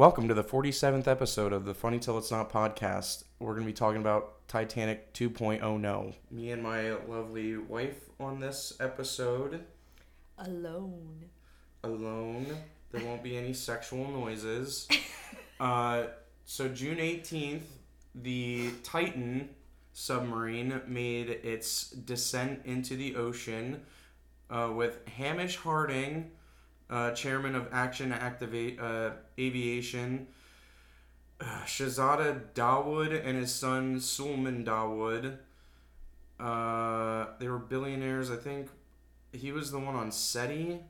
Welcome to the 47th episode of the Funny Till It's Not podcast. We're going to be talking about Titanic 2.0 No. Me and my lovely wife on this episode Alone. alone. There won't be any sexual noises. Uh, so, June 18th, the Titan submarine made its descent into the ocean uh, with Hamish Harding, uh, chairman of Action Activate uh, Aviation, uh, Shahzada Dawood, and his son Sulman Dawood. Uh, they were billionaires. I think he was the one on SETI.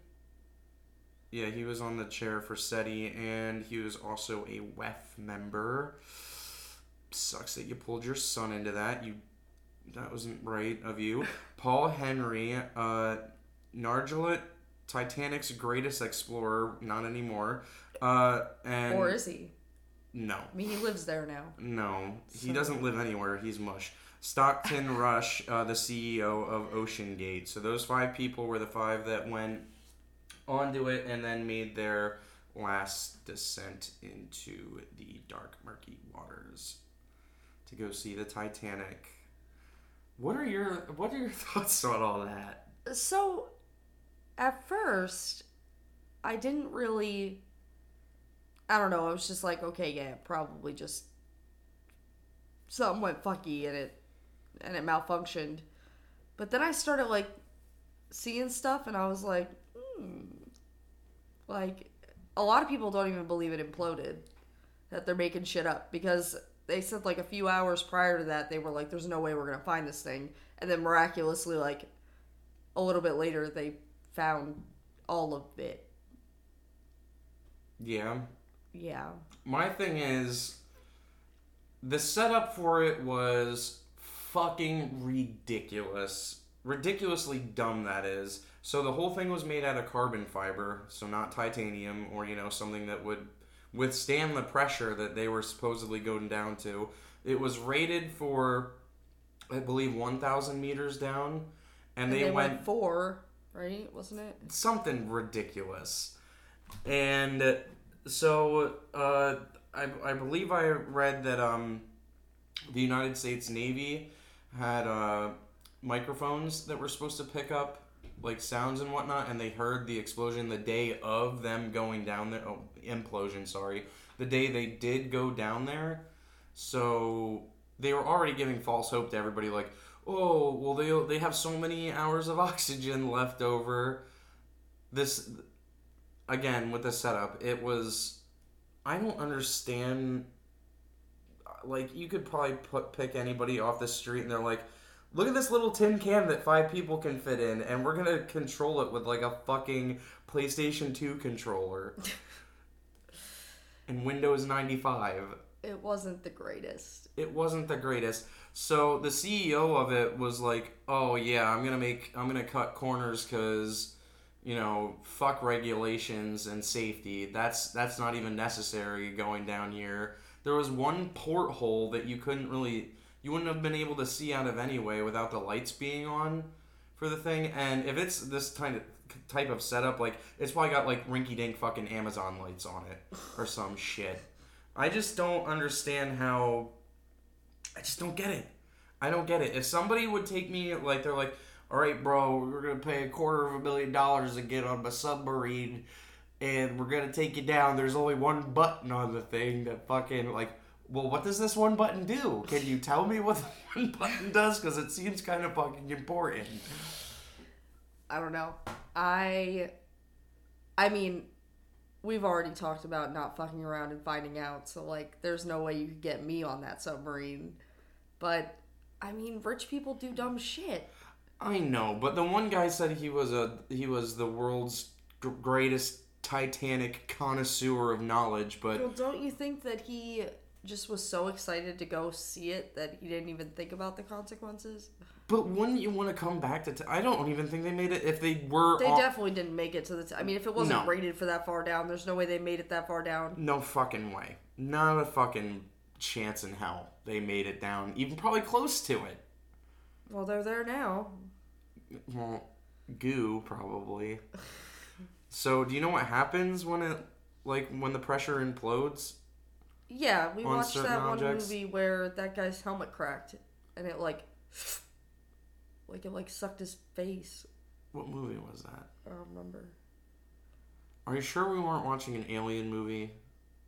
Yeah, he was on the chair for SETI, and he was also a WEF member. Sucks that you pulled your son into that. You, that wasn't right of you. Paul Henry, uh, Titanic's greatest explorer, not anymore. Uh, and or is he? no, I mean, he lives there now. no, he So- doesn't live anywhere. He's mush. Stockton Rush, uh, the CEO of Ocean Gate. So those five people were the five that went onto it and then made their last descent into the dark, murky waters to go see the Titanic. What are your What are your thoughts on all that? So, at first, I didn't really. I don't know. I was just like, okay, yeah, probably just something went fucky and it and it malfunctioned. But then I started like seeing stuff, and I was like, hmm. Like, a lot of people don't even believe it imploded. That they're making shit up because they said like a few hours prior to that they were like, "There's no way we're gonna find this thing," and then miraculously, like a little bit later, they found all of it. Yeah, Yeah. My thing is, the setup for it was fucking ridiculous. Ridiculously dumb, that is. So the whole thing was made out of carbon fiber, so not titanium or, you know, something that would withstand the pressure that they were supposedly going down to. It was rated for, I believe, 1,000 meters down, and, And they, they, went went four, right? Wasn't it? something ridiculous. And so uh, I, I believe I read that um, the United States Navy had uh, microphones that were supposed to pick up like sounds and whatnot, and they heard the explosion the day of them going down there. Oh, implosion, sorry. The day they did go down there. So they were already giving false hope to everybody, like, oh, well, they, they have so many hours of oxygen left over this again with the setup it was i don't understand like you could probably put pick anybody off the street and they're like look at this little tin can that five people can fit in and we're gonna control it with like a fucking playstation 2 controller and windows 95 It wasn't the greatest. it wasn't the greatest. So the CEO of it was like, "Oh yeah, I'm gonna make, I'm gonna cut corners because, you know, fuck regulations and safety. That's that's not even necessary going down here. There was one porthole that you couldn't really, you wouldn't have been able to see out of anyway without the lights being on for the thing. And if it's this kind of type of setup, like it's probably got like rinky dink fucking Amazon lights on it or some shit. I just don't understand how. I just don't get it. I don't get it. If somebody would take me like they're like, all right, bro, we're gonna pay a quarter of a million dollars to get on a submarine, and we're gonna take you down. There's only one button on the thing that fucking like. Well, what does this one button do? Can you tell me what the one button does? Because it seems kind of fucking important. I don't know. I I mean, we've already talked about not fucking around and finding out, so like there's no way you could get me on that submarine. But I mean, rich people do dumb shit. I know, but the one guy said he was a he was the world's gr- greatest Titanic connoisseur of knowledge, but Well, don't you think that he just was so excited to go see it that he didn't even think about the consequences? But wouldn't you want to come back to? T- I don't even think they made it. If they were, They definitely didn't make it to the. T- I mean, if it wasn't No. rated for that far down, there's no way they made it that far down. no fucking way, not a fucking chance in hell. They made it down, even probably close to it. Well, they're there now. Well, goo probably. So, do you know what happens when it Like when the pressure implodes. Yeah, we On watched certain that objects? one movie where that guy's helmet cracked, and it like, like it like sucked his face. What movie was that? I don't remember. Are you sure we weren't watching an alien movie?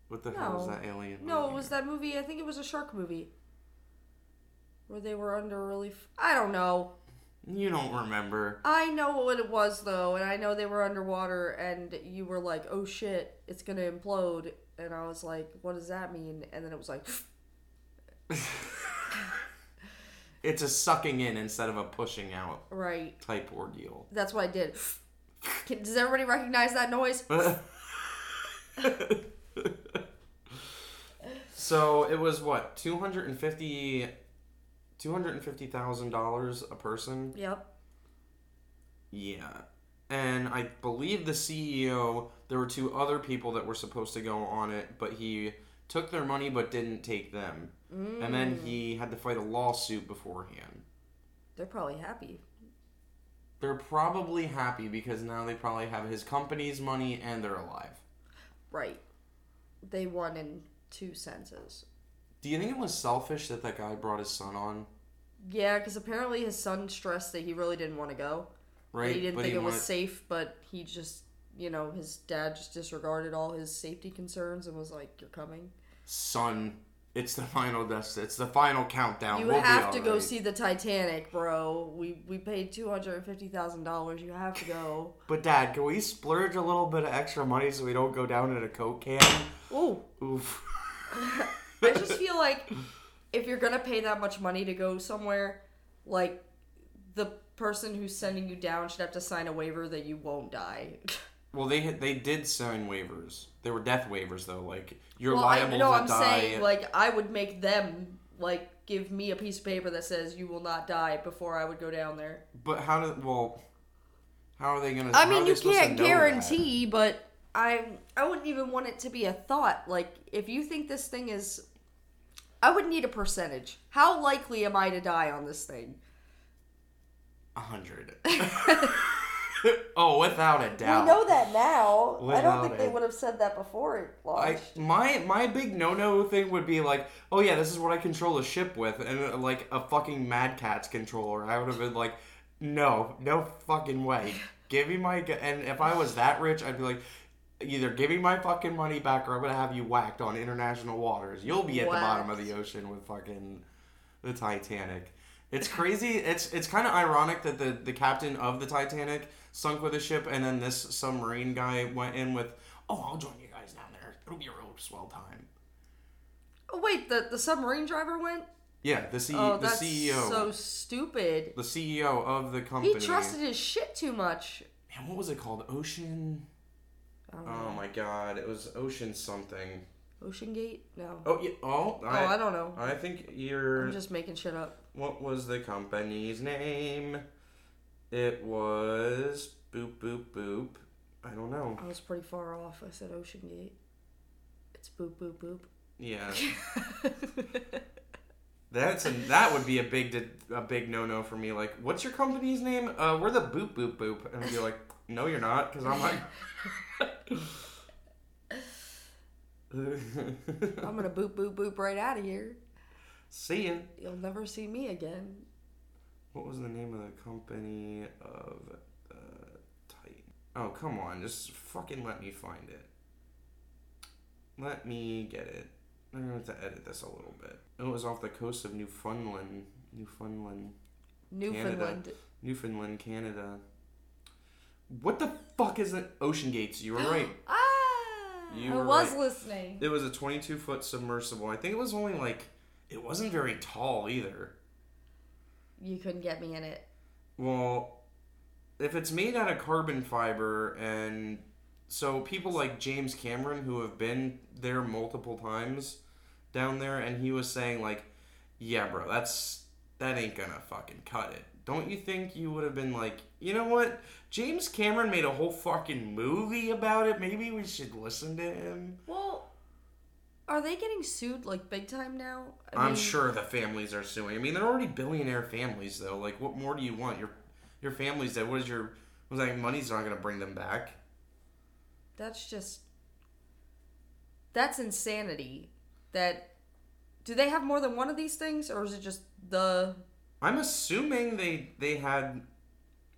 What the hell is No. that alien movie? No, it was that movie. I think it was a shark movie. Where they were under relief. I don't know. You don't remember. I know what it was though, and I know they were underwater, and you were like, "Oh shit, it's gonna implode," and I was like, "What does that mean?" And then it was like, It's a sucking in instead of a pushing out "Right." type ordeal. That's what I did. Can, does everybody recognize that noise? so it was what 250 $250,000 a person? Yep. Yeah. And I believe the CEO, there were two other people that were supposed to go on it, but he took their money but didn't take them. And then mm. he had to fight a lawsuit beforehand. They're probably happy. They're probably happy because now they probably have his company's money and they're alive. Right. They won in two senses. Do you think it was selfish that that guy brought his son on? Yeah, because apparently his son stressed that he really didn't want to go. Right? He didn't think he it was wanted- safe, but he just, you know, his dad just disregarded all his safety concerns and was like, "You're coming. Son, it's the final dest. It's the final countdown. You We'll have to go see the Titanic, bro. We we paid two hundred and fifty thousand dollars. You have to go." But Dad, can we splurge a little bit of extra money so we don't go down in a coke can? Ooh, Oof. I just feel like if you're gonna pay that much money to go somewhere, like the person who's sending you down should have to sign a waiver that you won't die. Well, they they did sign waivers. They were death waivers though. Like you're well, I liable know to I'm die. saying like I would make them like give me a piece of paper that says you will not die before I would go down there. but how do well? How are they gonna? I mean, you they supposed to can't know that? guarantee, but I I wouldn't even want it to be a thought. Like if you think this thing is I would need a percentage. How likely am I to die on this thing? A hundred. oh, without a doubt. We know that now. I don't think they would have said that before it I, launched. my my big no no thing would be like, oh yeah, this is what I control a ship with, and uh, like a fucking Mad Catz controller. I would have been like, no, no fucking way. Give me my and if I was that rich, I'd be like, either give me my fucking money back, or I'm gonna have you whacked on international waters. You'll be at the bottom of the ocean with fucking the Titanic. It's crazy. It's it's kind of ironic that the the captain of the Titanic sunk with a ship, and then this submarine guy went in with, oh, I'll join you guys down there. It'll be a real swell time. oh wait, the the submarine driver went. Yeah, the C- Oh, the that's CEO, so stupid. the CEO of the company. He trusted his shit too much. Man, what was it called? Ocean. I don't oh know. Oh my God! It was Ocean something. Ocean Gate? No. Oh yeah. Oh, oh, I I, don't know. I think you're. I'm just making shit up. What was the company's name? It was boop boop boop. I don't know. I was pretty far off. I said Ocean Gate. It's boop boop boop. Yeah, that's a, that would be a big a big no no for me. Like, what's your company's name? Uh, we're the boop boop boop, and I'd be like, no, you're not, because I'm like. I'm gonna boop boop boop right out of here. See ya. You'll never see me again. What was the name of the company of the Titan? Oh, come on. Just fucking let me find it. Let me get it. I'm going to have to edit this a little bit. It was off the coast of Newfoundland. Newfoundland. Newfoundland. Newfoundland, Canada. What the fuck is it? Ocean Gates. You were right. Ah! You I was right. listening. It was a 22 foot submersible. I think it was only like. It wasn't very tall either. You couldn't get me in it. Well, if it's made out of carbon fiber, and so people like James Cameron, who have been there multiple times down there, and he was saying, like, yeah, bro, that's that ain't gonna fucking cut it. Don't you think you would have been like, you know what? James Cameron made a whole fucking movie about it. Maybe we should listen to him. Well, are they getting sued like big time now? I I'm mean, sure the families are suing. I mean, they're already billionaire families, though. Like, what more do you want? Your your family's dead. What is your was like? Money's not gonna bring them back. That's just That's insanity. That do they have more than one of these things, or is it just the? I'm assuming they they had.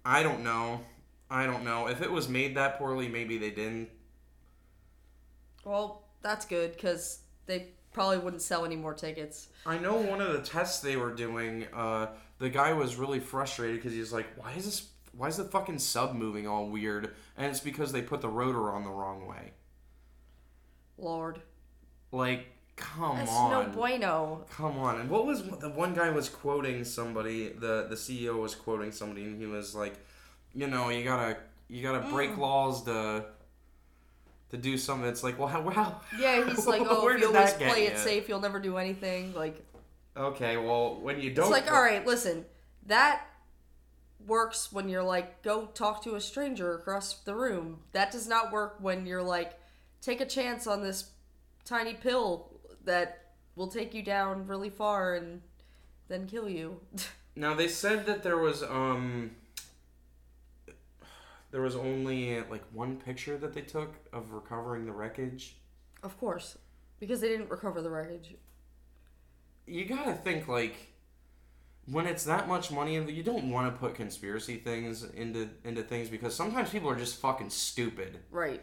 I don't know. I don't know if it was made that poorly. Maybe they didn't. Well, that's good because they probably wouldn't sell any more tickets. I know one of the tests they were doing. Uh, the guy was really frustrated because he's like, "Why is this? Why is the fucking sub moving all weird?" And it's because they put the rotor on the wrong way. Lord, Like, come that's on. no bueno. Come on. And what was the one guy was quoting somebody, the the CEO was quoting somebody and he was like, you know, you got to you got to break laws to to do something. It's like, well, how, how Yeah, he's like, oh, if you always play it you? safe, you'll never do anything. Like, Okay, well, when you don't it's like, all right, listen, that works when you're like, go talk to a stranger across the room. That does not work when you're like, take a chance on this tiny pill that will take you down really far and then kill you. Now they said that there was um there was only like one picture that they took of recovering the wreckage. of course, because they didn't recover the wreckage. you gotta think like when it's that much money you don't want to put conspiracy things into into things because sometimes people are just fucking stupid Right.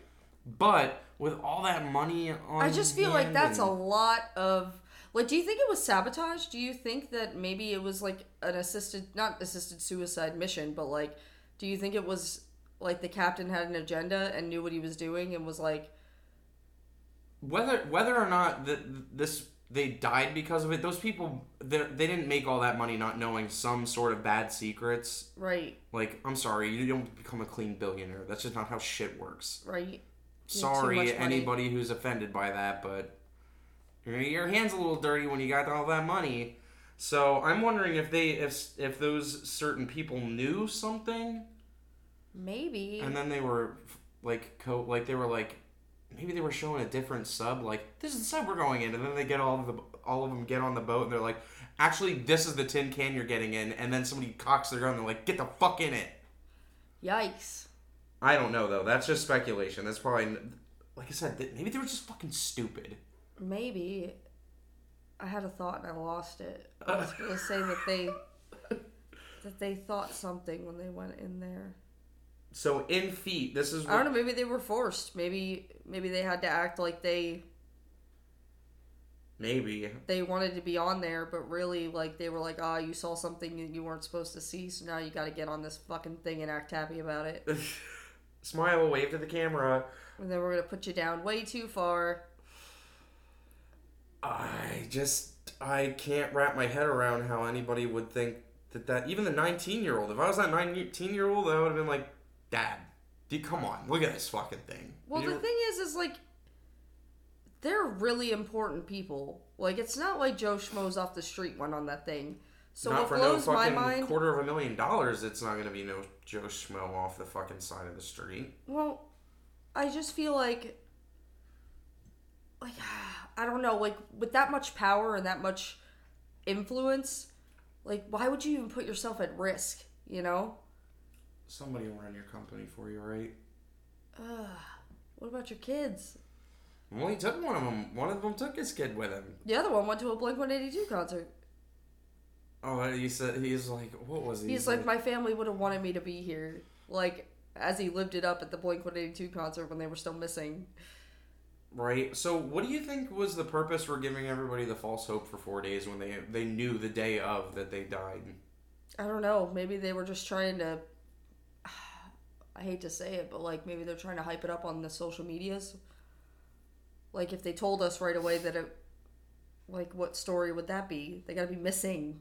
but with all that money on I just feel like that's a lot of like do you think it was sabotage? Do you think that maybe it was like an assisted not assisted suicide mission, but like do you think it was like the captain had an agenda and knew what he was doing and was like whether whether or not that this they died because of it those people they, they didn't make all that money not knowing some sort of bad secrets. Right, like i'm sorry you don't become a clean billionaire. That's just not how shit works. Right? You have too sorry anybody who's offended by that but your, your hands a little dirty when you got all that money. So i'm wondering if they if if those certain people knew something Maybe. and then they were like co like they were like maybe they were showing a different sub like this is the sub we're going in and then they get all of the all of them get on the boat and they're like actually this is the tin can you're getting in and then somebody cocks their gun and they're like get the fuck in it Yikes. i don't know though that's just speculation that's probably like i said th- maybe they were just fucking stupid Maybe. I had a thought and I lost it. I was gonna say that they that they thought something when they went in there. So in feet this is I don't know. Maybe they were forced. Maybe maybe they had to act like they maybe they wanted to be on there, but really like they were like, ah, you saw something that you weren't supposed to see, so now you got to get on this fucking thing and act happy about it. smile wave to the camera And then we're gonna put you down way too far. I just I can't wrap my head around how anybody would think that that even the 19 year old if I was that 19 year old I would have been like dad dude come on look at this fucking thing Well, You the thing is, is like they're really important people. Like it's not like Joe Schmoes off the street went on that thing. So not what for no blows my fucking mind? quarter of a million dollars it's not gonna be no Joe Schmo off the fucking side of the street Well, I just feel like like I don't know, like with that much power and that much influence, like why would you even put yourself at risk, you know? Somebody will run your company for you right Ugh. What about your kids? well he took one of them one of them took his kid with him The other one went to a Blink 182 concert. oh he said he's like what was he He's like, my family would have wanted me to be here. Like, as he lived it up at the Blink 182 concert when they were still missing. Right. So, what do you think was the purpose for giving everybody the false hope for four days when they they knew the day of that they died? I don't know. Maybe they were just trying to. I hate to say it, but like maybe they're trying to hype it up on the social medias. Like if they told us right away that it, like what story would that be? They got to be missing.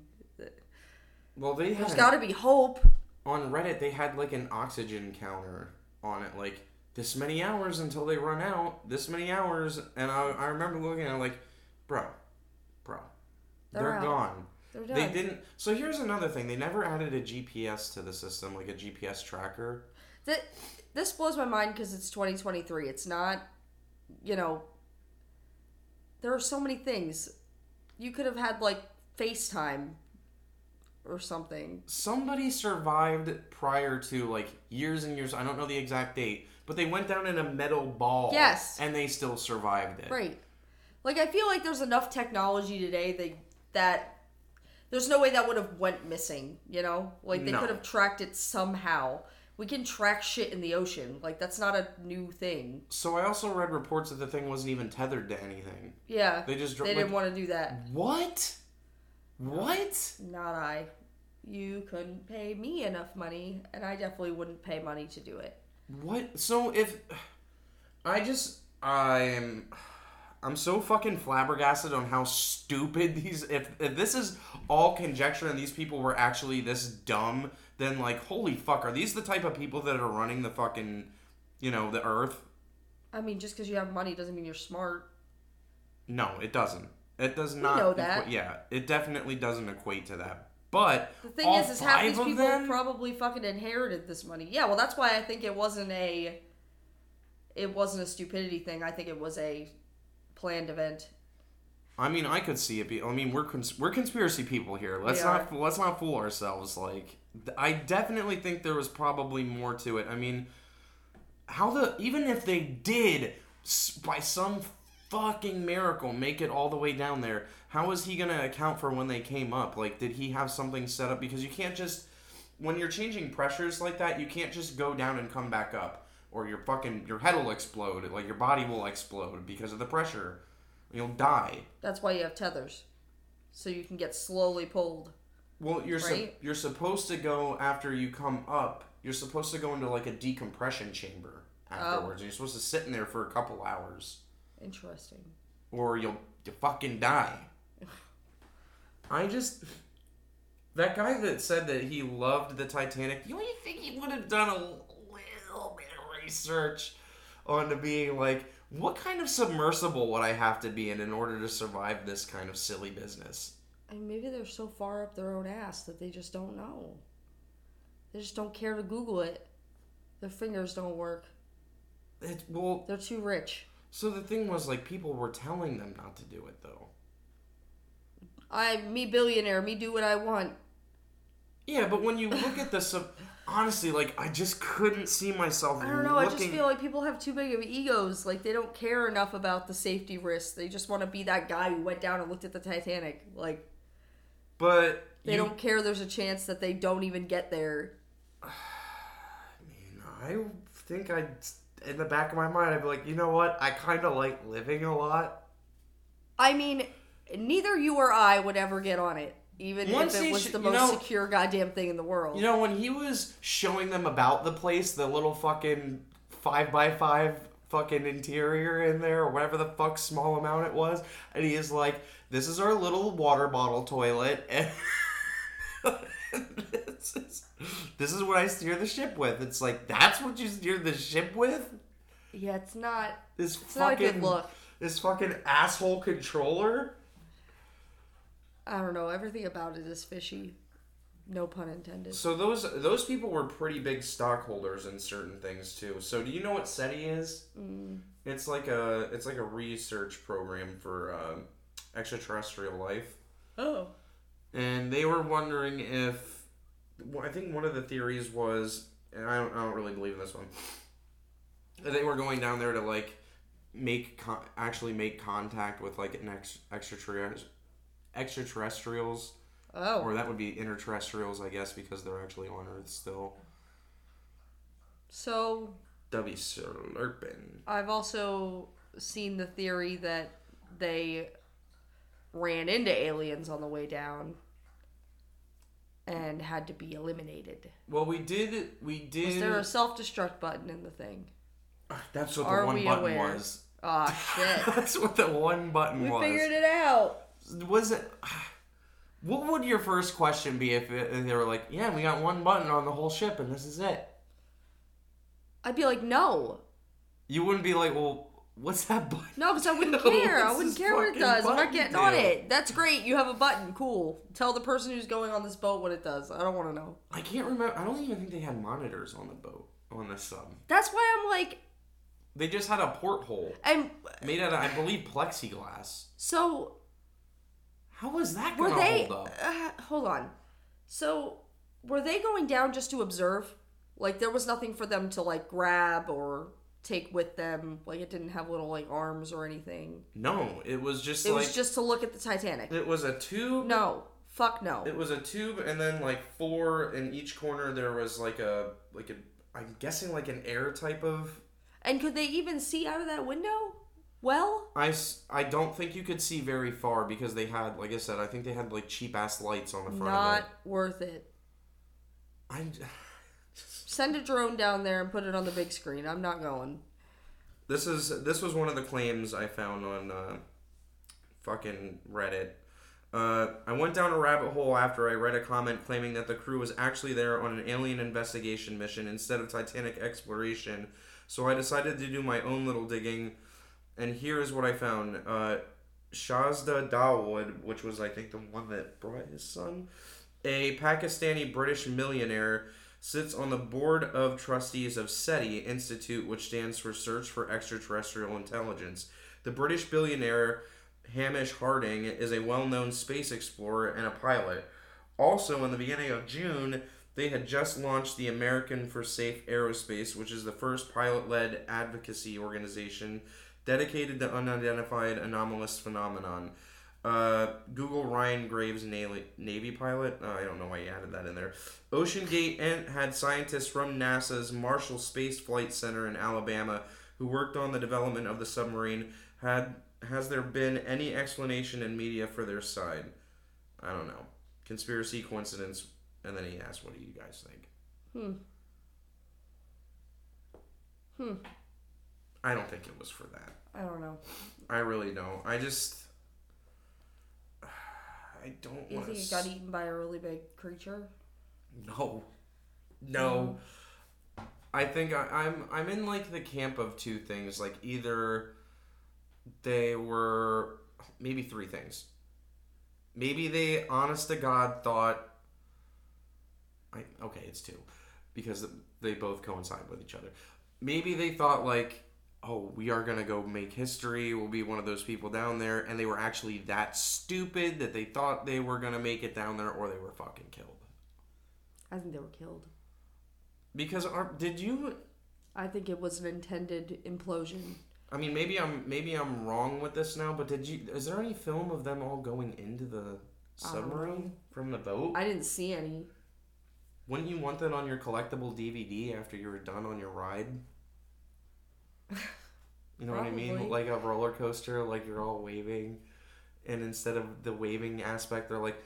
Well, they There's got to be hope. on Reddit they had like an oxygen counter on it, like this many hours until they run out, this many hours, and I I remember looking at it like, bro, bro, They're they're, gone. They're They didn't. So here's another thing: they never added a GPS to the system, like a GPS tracker. That this blows my mind because it's 2023. It's not, you know. There are so many things. You could have had like FaceTime or something. somebody survived prior to like years and years i don't know the exact date but they went down in a metal ball. Yes. and they still survived it. Right. Like I feel like there's enough technology today that that there's no way that would have went missing, you know? Like they No. could have tracked it somehow. We can track shit in the ocean. Like that's not a new thing. So I also read reports that the thing wasn't even tethered to anything. Yeah. They just they like, didn't want to do that. What? What? Not I. You couldn't pay me enough money, and I definitely wouldn't pay money to do it. What? So if I just I'm I'm so fucking flabbergasted on how stupid these if if this is all conjecture and these people were actually this dumb, then like holy fuck, are these the type of people that are running the fucking you know, the earth? I mean, just because you have money doesn't mean you're smart. No, it doesn't. It does not know that. equa- yeah, it definitely doesn't equate to that. But The thing is, is half these people them? probably fucking inherited this money. Yeah, well, that's why I think it wasn't a. It wasn't a stupidity thing. I think it was a planned event. I mean, I could see it be. I mean, we're cons- we're conspiracy people here. Let's not let's not fool ourselves. Like, I definitely think there was probably more to it. I mean, how the even if they did by some fucking miracle make it all the way down there, how is he gonna account for when they came up? Like, did he have something set up? Because you can't just when you're changing pressures like that, you can't just go down and come back up, or your fucking your head will explode. Like your body will explode because of the pressure. You'll die. That's why you have tethers, so you can get slowly pulled. Well, you're Right? you're supposed to go after you come up. You're supposed to go into like a decompression chamber afterwards, and you're supposed to sit in there for a couple hours, Interesting. or you'll you fucking die. I just that guy that said that he loved the Titanic. You only think he would have done a little bit of research onto being like, what kind of submersible would I have to be in in order to survive this kind of silly business? And maybe they're so far up their own ass that they just don't know. They just don't care to Google it. Their fingers don't work. It, well, They're too rich. So the thing was, like, people were telling them not to do it, though. I, me billionaire, me do what I want. Yeah, but when you look at the sub, honestly, like, I just couldn't see myself. I don't know. I just feel like people have too big of egos. Like they don't care enough about the safety risks. They just want to be that guy who went down and looked at the Titanic. Like But they you, don't care. There's a chance that they don't even get there. I mean, I think I, in the back of my mind, I'd be like, you know what? I kind of like living a lot. I mean, neither you or I would ever get on it, even Once if it was sh- the you most know- secure goddamn thing in the world. You know, when he was showing them about the place, the little fucking five by five fucking interior in there, or whatever the fuck small amount it was, and he is like, "This is our little water bottle toilet." And this, is, this is what I steer the ship with. It's like that's what you steer the ship with. yeah, it's not. This It's not a good look. this fucking asshole controller. I don't know. Everything about it is fishy. No pun intended. So those those people were pretty big stockholders in certain things too. So do you know what SETI is? It's like a it's like a research program for uh, extraterrestrial life, Oh. and they were wondering if well, I think one of the theories was, and I don't I don't really believe in this one. that They were going down there to like make con- actually make contact with like an ex- extraterrestrial extraterrestrials Oh. or that would be interterrestrials, I guess, because they're actually on Earth still. So be slurping. I've also seen the theory that they ran into aliens on the way down and had to be eliminated. Well, we did. We did. Was there a self destruct button in the thing? That's what Are the one button aware? was. Ah, shit. That's what the one button we was. We figured it out. Was it? What would your first question be if, it, if they were like, "Yeah, we got one button on the whole ship, and this is it"? I'd be like, no. You wouldn't be like, "Well, what's that button?" No, because I wouldn't No, care. I wouldn't care what it does. I'm not getting on it. That's great. You have a button. Cool. Tell the person who's going on this boat what it does. I don't want to know. I can't remember. I don't even think they had monitors on the boat on the sub. Um, That's why I'm like, They just had a porthole and made out of, I believe, plexiglass. so How was that Were gonna they? hold up? Uh, hold on. So, were they going down just to observe? Like, there was nothing for them to like grab or take with them. Like it didn't have little like arms or anything. No, it was just It like was just to look at the Titanic. it was a tube. No, fuck no. It was a tube, and then like four in each corner. There was like a like a. I'm guessing like an air type of. And could they even see out of that window? Well, I, I don't think you could see very far because they had like I said I think they had like cheap ass lights on the front not of it. worth it. I Send a drone down there and put it on the big screen. I'm not going. This is this was one of the claims I found on uh, fucking Reddit. Uh, I went down a rabbit hole after I read a comment claiming that the crew was actually there on an alien investigation mission instead of Titanic exploration. So I decided to do my own little digging, and here is what I found. Uh, Shahzada Dawood, which was I think the one that brought his son, a Pakistani British millionaire, sits on the board of trustees of SETI Institute, which stands for Search for Extraterrestrial Intelligence. The British billionaire Hamish Harding is a well known space explorer and a pilot. Also, in the beginning of June, they had just launched the American for Safe Aerospace, which is the first pilot led advocacy organization dedicated to unidentified anomalous phenomenon. Uh, Google Ryan Graves Navy, Navy pilot. Uh, I don't know why you added that in there. Ocean Gate had scientists from NASA's Marshall Space Flight Center in Alabama who worked on the development of the submarine. Had has there been any explanation in media for their side? I don't know. Conspiracy, coincidence, and then he asked, "What do you guys think?" Hmm. Hmm. I don't think it was for that. I don't know. I really don't. I just. I don't You want think it got eaten by a really big creature? No, no. Hmm. I think I, I'm I'm in like the camp of two things. Like either they were maybe three things. Maybe they, honest to God, thought. I okay, it's two, because they both coincide with each other. Maybe they thought like, oh, we are gonna go make history. We'll be one of those people down there, and they were actually that stupid that they thought they were gonna make it down there, or they were fucking killed. I think they were killed. Because are, did you? I think it was an intended implosion. I mean, maybe I'm maybe I'm wrong with this now, but did you? Is there any film of them all going into the submarine from the boat? I didn't see any. Wouldn't you want that on your collectible DVD after you were done on your ride? You know what I mean? Like a roller coaster, like you're all waving, and instead of the waving aspect, they're like,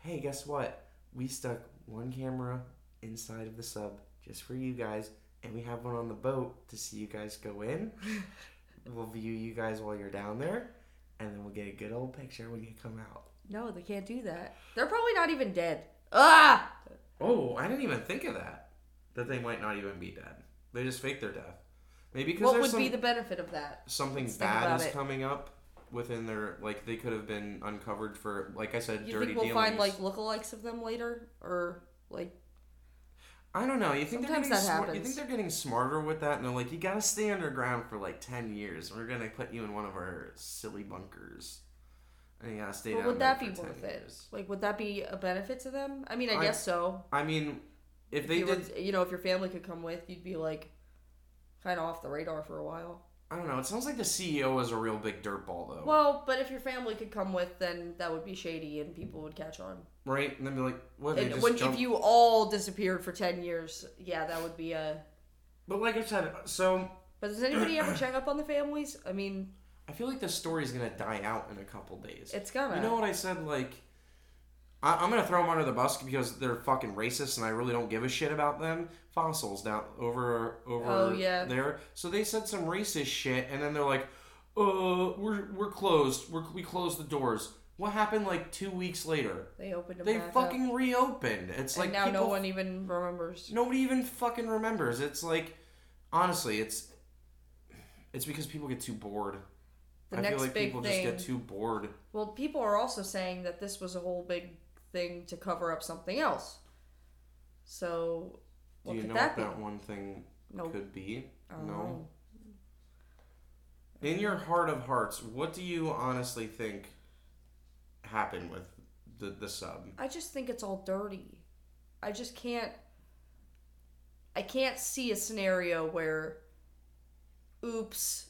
"Hey, guess what? We stuck one camera inside of the sub just for you guys, and we have one on the boat to see you guys go in. we'll view you guys while you're down there, and then we'll get a good old picture when you come out." No, they can't do that. They're probably not even dead. Ah! Oh, I didn't even think of that. That they might not even be dead. They just fake their death. Maybe because What would some, be the benefit of that? something Let's bad is it. coming up within their like they could have been uncovered for like I said You dirty think we'll dealings. find like lookalikes of them later, or like I don't know. You think Sometimes they're that getting smart, you think they're getting smarter with that and they're like you got to stay underground for like 10 years. We're to put you in one of our silly bunkers. And you got to stay But would that be 10 worth it? years. Like, would that be a benefit to them? I mean, I, I- guess so. I mean, if If they you, did were, you know, if your family could come with, you'd be like kind of off the radar for a while. I don't know. It sounds like the CEO is a real big dirtball though. Well, but if your family could come with, then that would be shady, and people would catch on. right? And then be like, what? They just when jump if you all disappeared for ten years, yeah, that would be a. But like I said, so But does anybody ever check up on the families? I mean, I feel like the story is gonna die out in a couple days. it's gonna. You know what I said? Like, I, I'm gonna throw them under the bus because they're fucking racist, and I really don't give a shit about them. Fossils down over over Oh, yeah. there. So they said some racist shit, and then they're like, "Uh, we're we're closed. We're, we closed the doors." What happened like two weeks later? they opened them They fucking up, reopened. It's and like now no one even remembers. Nobody even fucking remembers. It's like, honestly, it's it's because people get too bored. The I next feel like big people thing. just get too bored. Well, people are also saying that this was a whole big thing to cover up something else. So, what Do you could know that what be? that one thing Nope. could be? Don't no. In your heart of hearts, what do you honestly think happened with the the sub? I just think it's all dirty. I just can't. I can't see a scenario where oops,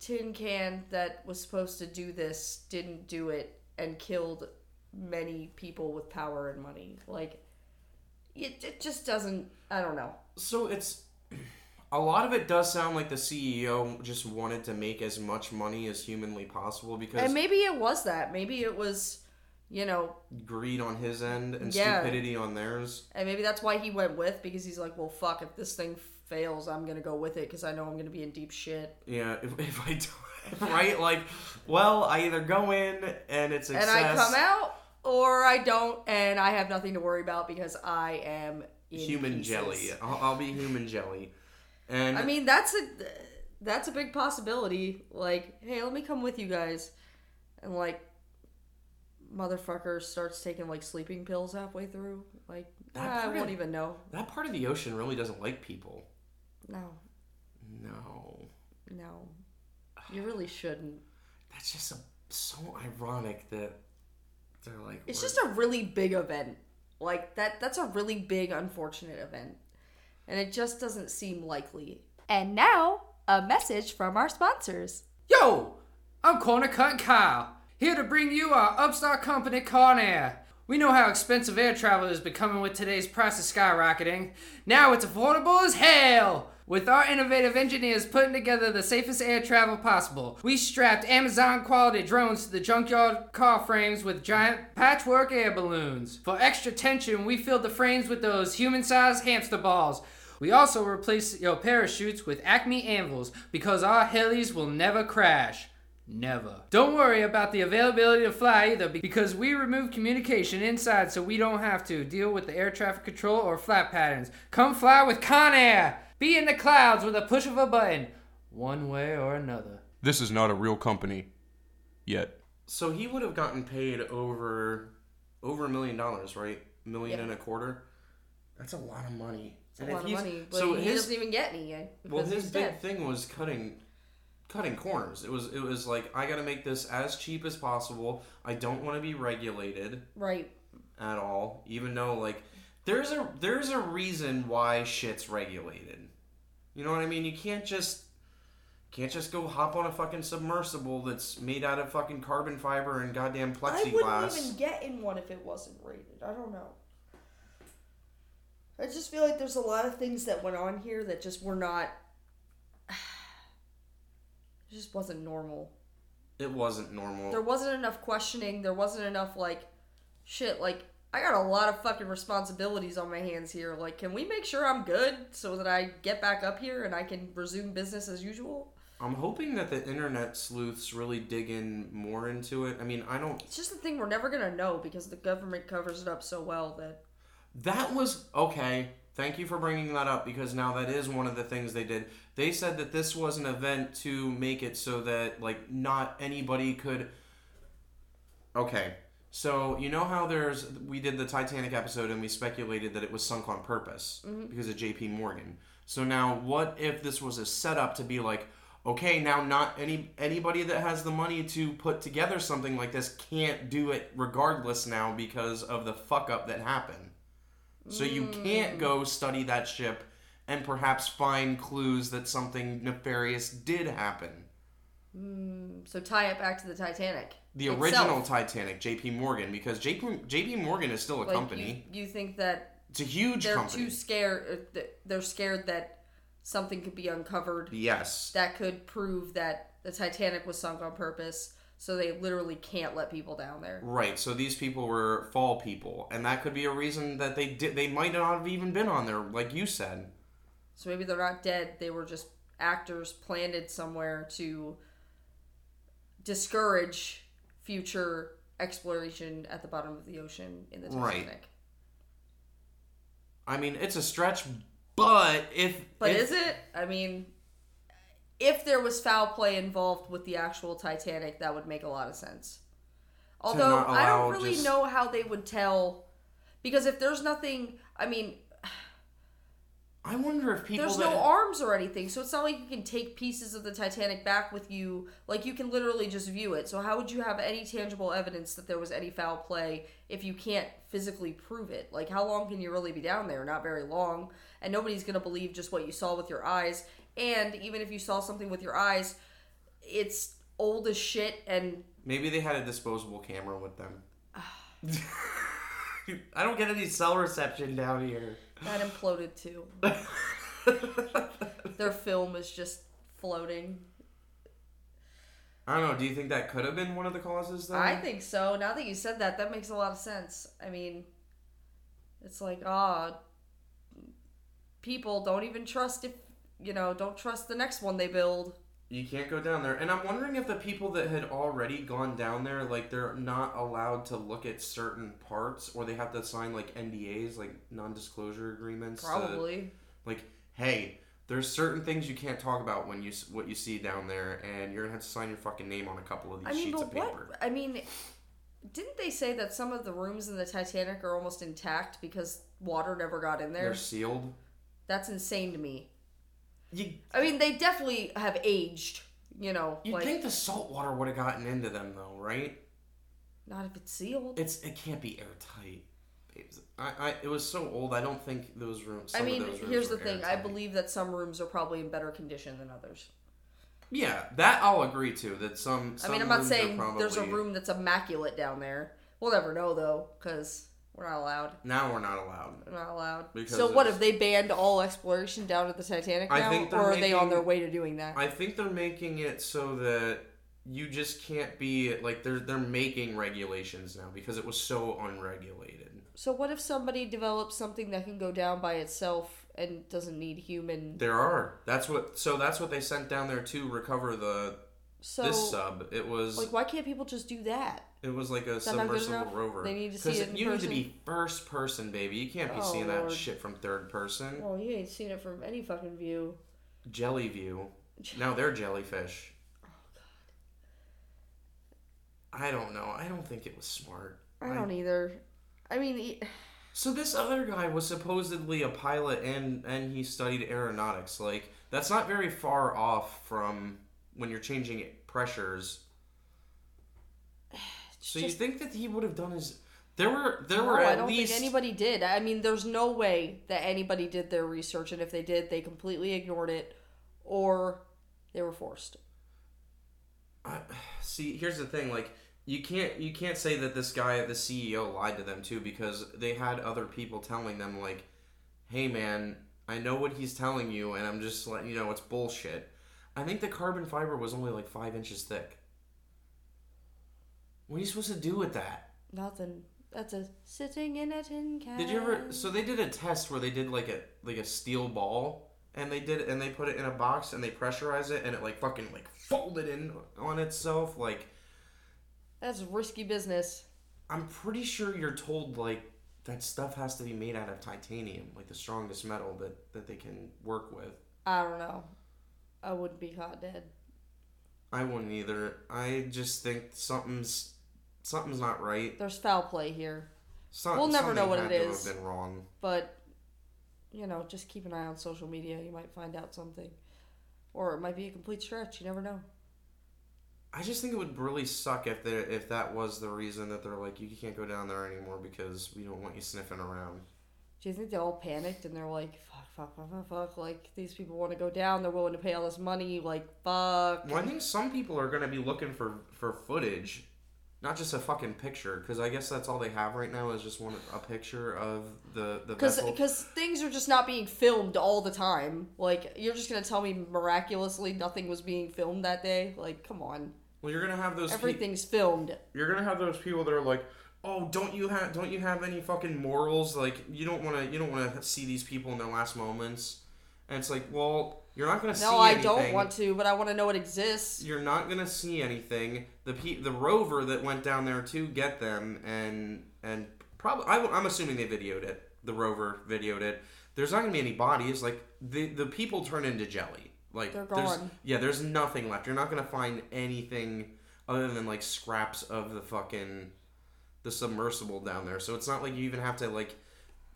tin can that was supposed to do this didn't do it and killed many people with power and money. Like, it, it just doesn't, I don't know. So it's a lot of it does sound like the CEO just wanted to make as much money as humanly possible because And maybe it was that. Maybe it was, you know, greed on his end and Yeah. stupidity on theirs. and maybe that's why he went with because he's like, well, fuck, if this thing fails, I'm gonna go with it because I know I'm gonna be in deep shit. Yeah, if, if I don't, right, like, well, I either go in and it's success. And I come out, or I don't, and I have nothing to worry about because I am in human pieces. jelly. I'll, I'll be human jelly, and I mean, that's a that's a big possibility. Like, hey, let me come with you guys, and like, motherfucker starts taking like sleeping pills halfway through. Like, I won't of- even know. that part of the ocean really doesn't like people. No, No, no, you really shouldn't. that's just a, so ironic that they're like. It's we're- just a really big event. Like that that's a really big unfortunate event. And it just doesn't seem likely. And now, a message from our sponsors. Yo, I'm Corner Cut Kyle, here to bring you our upstart company, Conair. We know how expensive air travel is becoming with today's prices skyrocketing. Now it's affordable as hell! With our innovative engineers putting together the safest air travel possible, we strapped Amazon quality drones to the junkyard car frames with giant patchwork air balloons. For extra tension, we filled the frames with those human sized hamster balls. We also replaced your parachutes with Acme anvils because our helis will never crash. Never. Don't worry about the availability to fly either because we remove communication inside so we don't have to deal with the air traffic control or flight patterns. Come fly with Conair! Be in the clouds with a push of a button, one way or another. This is not a real company. Yet. So he would have gotten paid over over a million dollars, right? Million Yeah. and a quarter. That's a lot of money. It's a lot of money. But so he his doesn't even get any yet. well, his he's big dead. thing was cutting cutting corners. It was it was like I got to make this as cheap as possible. I don't want to be regulated Right. at all, even though like there's a there's a reason why shit's regulated. You know what I mean? You can't just can't just go hop on a fucking submersible that's made out of fucking carbon fiber and goddamn plexiglass. I wouldn't even get in one if it wasn't rated. I don't know. I just feel like there's a lot of things that went on here that just were not. It just wasn't normal. It wasn't normal. There wasn't enough questioning. There wasn't enough like, shit. Like I got a lot of fucking responsibilities on my hands here. Like, can we make sure I'm good so that I get back up here and I can resume business as usual? I'm hoping that the internet sleuths really dig in more into it. I mean, I don't. It's just the thing we're never gonna know because the government covers it up so well that That was okay. Thank you for bringing that up because now that is one of the things they did. They said that this was an event to make it so that like not anybody could. Okay, so you know how there's we did the Titanic episode and we speculated that it was sunk on purpose mm-hmm. because of J.P. Morgan. So now, what if this was a setup to be like, okay, now not any anybody that has the money to put together something like this can't do it regardless now because of the fuck up that happened. So you can't mm. go study that ship and perhaps find clues that something nefarious did happen. So tie it back to the Titanic. The itself. original Titanic, J.P. Morgan, because J.P. J.P. Morgan is still a like company. You, you think that it's a huge they're company. too scared? uh, They're scared that something could be uncovered yes. that could prove that the Titanic was sunk on purpose. So they literally can't let people down there. Right. So these people were fall people, and that could be a reason that they did. They might not have even been on there, like you said. So maybe they're not dead. They were just actors planted somewhere to discourage future exploration at the bottom of the ocean in the Titanic. Right. I mean, it's a stretch, but if But if- is it? I mean, if there was foul play involved with the actual Titanic, that would make a lot of sense. Although I don't really just- know how they would tell, because if there's nothing, I mean, I wonder if people there's that no arms or anything, so it's not like you can take pieces of the Titanic back with you. Like you can literally just view it. So how would you have any tangible evidence that there was any foul play if you can't physically prove it? Like how long can you really be down there? Not very long, and nobody's gonna believe just what you saw with your eyes. And even if you saw something with your eyes, it's old as shit and Maybe they had a disposable camera with them. I don't get any cell reception down here. That imploded too. Their film is just floating. I don't know. Do you think that could have been one of the causes, though? I think so. Now that you said that, that makes a lot of sense. I mean, it's like, ah, people don't even trust if, you know, don't trust the next one they build. You can't go down there. And I'm wondering if the people that had already gone down there, like, they're not allowed to look at certain parts, or they have to sign, like, NDAs, like, non disclosure agreements. to- Probably. like, hey, there's certain things you can't talk about when you what you see down there, and you're gonna have to sign your fucking name on a couple of these I mean, sheets but of paper. what? I mean, didn't they say that some of the rooms in the Titanic are almost intact because water never got in there? They're sealed. That's insane to me. You I mean, they definitely have aged. You know, you'd like think the salt water would have gotten into them though, right? not if it's sealed. It's it can't be airtight. Babes. I, I it was so old. I don't think those rooms. I mean, rooms here's the thing. I believe that some rooms are probably in better condition than others. Yeah, that I'll agree to. That some. I some mean, I'm not saying there's a room that's immaculate down there. We'll never know though, because we're not allowed. Now we're not allowed. We're not allowed. Because so what it's- have they banned all exploration down to the Titanic I now, think they're or are they on their way to doing that? I think they're making it so that you just can't be like they're they're making regulations now because it was so unregulated. So what if somebody develops something that can go down by itself and doesn't need human? There are. That's what. So that's what they sent down there to recover the So this sub. It was like, why can't people just do that? It was like a that not good submersible rover. They need to see it you need to be first person, baby. You can't be Oh, seeing Lord. that shit from third person. Well, you ain't seen it from any fucking view. Jelly view. Now they're jellyfish. Oh god. I don't know. I don't think it was smart. I don't either. I mean, e- So this other guy was supposedly a pilot and and he studied aeronautics. Like that's not very far off from when you're changing pressures. So you think that he would have done his there were there no, were I at don't least think anybody did. I mean, there's no way that anybody did their research, and if they did, they completely ignored it, or they were forced. I- see here's the thing like you can't you can't say that this guy the ceo lied to them too because they had other people telling them like hey man i know what he's telling you and i'm just letting you know it's bullshit i think the carbon fiber was only like five inches thick what are you supposed to do with that Nothing. That's a sitting in a tin can. did you ever so they did a test where they did like a like a steel ball and they did and they put it in a box and they pressurized it and it like fucking like folded in on itself like That's risky business. I'm pretty sure you're told like that stuff has to be made out of titanium, like the strongest metal that that they can work with. I don't know. I wouldn't be caught dead. I wouldn't either. I just think something's something's not right. There's foul play here, Some, We'll never know what it to is. Have been wrong. but you know, just keep an eye on social media. You might find out something, or it might be a complete stretch. You never know. I just think it would really suck if there if that was the reason that they're like you can't go down there anymore because we don't want you sniffing around. Do you think they all panicked and they're like, "Fuck, fuck, fuck, fuck, fuck!" Like these people want to go down. They're willing to pay all this money. Like, fuck. Well, I think some people are gonna be looking for for footage, not just a fucking picture, because I guess that's all they have right now is just one a picture of the the Because because things are just not being filmed all the time. Like you're just gonna tell me miraculously nothing was being filmed that day? Like, come on. Well, you're gonna have those. pe- Everything's filmed. you're gonna have those people that are like, "Oh, don't you have don't you have any fucking morals? Like, you don't want to you don't want to see these people in their last moments." And it's like, well, you're not gonna see. No, I anything. don't want to, but I want to know it exists. You're not gonna see anything. The pe- the rover that went down there to get them, and and probably I, I'm assuming they videoed it. The rover videoed it. There's not gonna be any bodies. Like the the people turn into jelly. Like They're there's- gone. Yeah, there's nothing left. You're not gonna find anything other than like scraps of the fucking the submersible down there. So it's not like you even have to like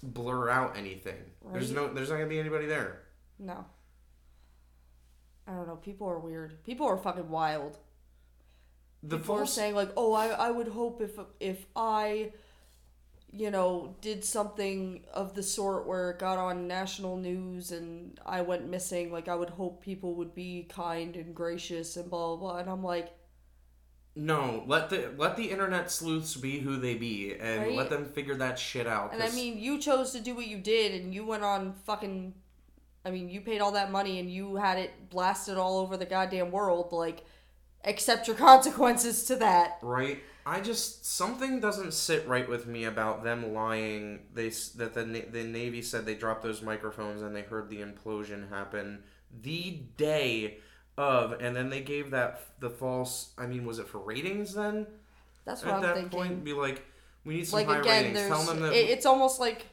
blur out anything. There's no there's not gonna be anybody there. No. I don't know. People are weird. People are fucking wild. The People are saying like, "Oh, I, I would hope if if I you know, did something of the sort where it got on national news and I went missing, like I would hope people would be kind and gracious and blah blah blah. And I'm like, No, let the let the internet sleuths be who they be, and Right? let them figure that shit out. and I mean, you chose to do what you did, and you went on fucking. I mean, you paid all that money and you had it blasted all over the goddamn world. Like, accept your consequences to that. right? I just something doesn't sit right with me about them lying. They that the the Navy said they dropped those microphones and they heard the implosion happen the day of, and then they gave that the false. I mean, was it for ratings then? That's what At I'm that thinking. point, be like, we need some like high again, ratings. Tell them that it, it's almost like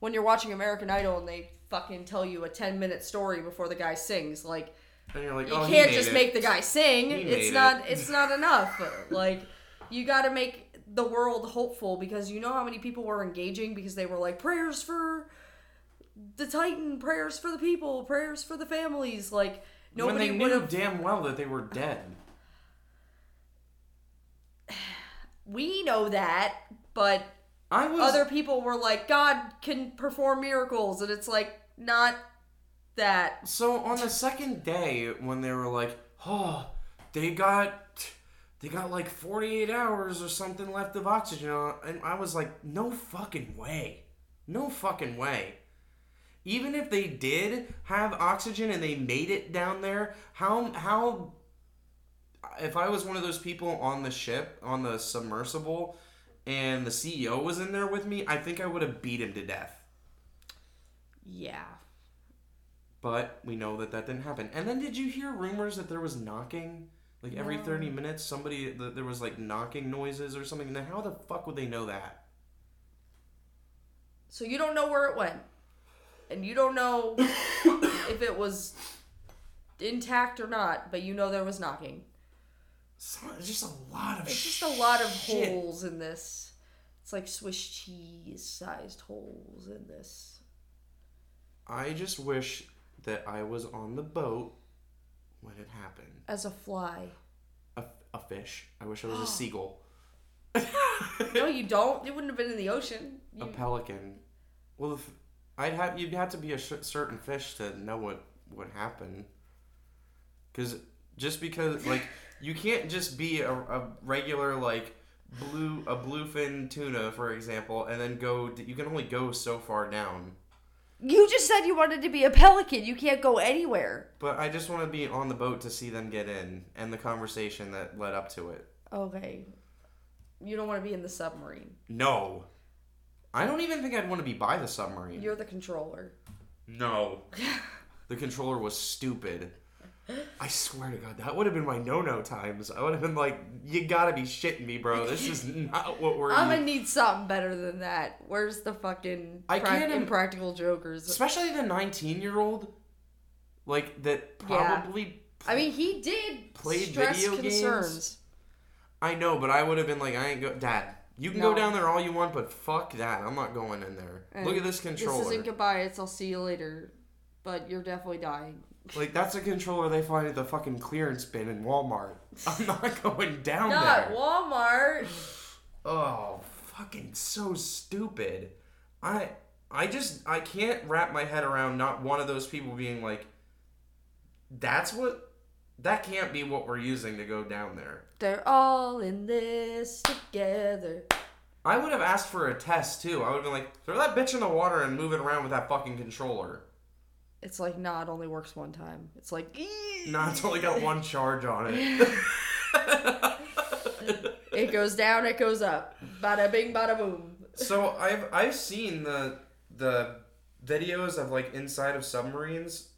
when you're watching American Idol and they fucking tell you a 10 minute story before the guy sings. Like like, you oh, can't just it. make the guy sing. He it's not it. it's not enough. like you got to make the world hopeful because you know how many people were engaging because they were like prayers for the Titan, prayers for the people, prayers for the families. Like when nobody they would knew have. damn well that they were dead. We know that, but I was other people were like, God can perform miracles, and it's like not that. So on the second day, when they were like, "Oh, they got, they got like forty-eight hours or something left of oxygen," and I was like, "No fucking way, no fucking way." Even if they did have oxygen and they made it down there, how how? If I was one of those people on the ship on the submersible, and the CEO was in there with me, I think I would have beat him to death. Yeah. But we know that that didn't happen. And then did you hear rumors that there was knocking? Like every No. 30 minutes, somebody, th- there was like knocking noises or something. Now, how the fuck would they know that? So you don't know where it went, and you don't know if it was intact or not, but you know there was knocking. So, it's just a lot of It's just a lot of shit. holes in this. It's like Swiss cheese sized holes in this. I just wish that I was on the boat when it happened. As a fly. A, a fish. I wish I was a seagull. No, you don't. It wouldn't have been in the ocean. a pelican. Well, if I'd have you'd have to be a sh- certain fish to know what what happened. Because just because like you can't just be a, a regular like blue a bluefin tuna for example and then go you can only go so far down. You just said you wanted to be a pelican. You can't go anywhere. But I just want to be on the boat to see them get in and the conversation that led up to it. Okay. You don't want to be in the submarine. No. I don't even think I'd want to be by the submarine. You're the controller. No. the controller was stupid. I swear to God, that would have been my no-no times. I would have been like, "You gotta be shitting me, bro. This is not what we're." I'm gonna need something better than that. Where's the fucking I prac- can't impractical jokers? Especially the 19-year-old, like that Yeah. probably. I mean, he did Played video games? I know, but I would have been like, "I ain't go, Dad. You can No. go down there all you want, but fuck that. I'm not going in there. Look at this controller. This isn't goodbye. It's I'll see you later. But you're definitely dying. Like that's a controller they find at the fucking clearance bin in Walmart. I'm not going down there. Not there. Walmart. Oh, fucking so stupid. I I just I can't wrap my head around not one of those people being like that's what that can't be what we're using to go down there. They're all in this together. I would have asked for a test too. I would have been like, throw that bitch in the water and move it around with that fucking controller. It's like, nah, it only works one time. It's like, Nah, it's only got one charge on it. it goes down, it goes up. Bada bing, bada boom. so I've I've seen the the videos of like inside of submarines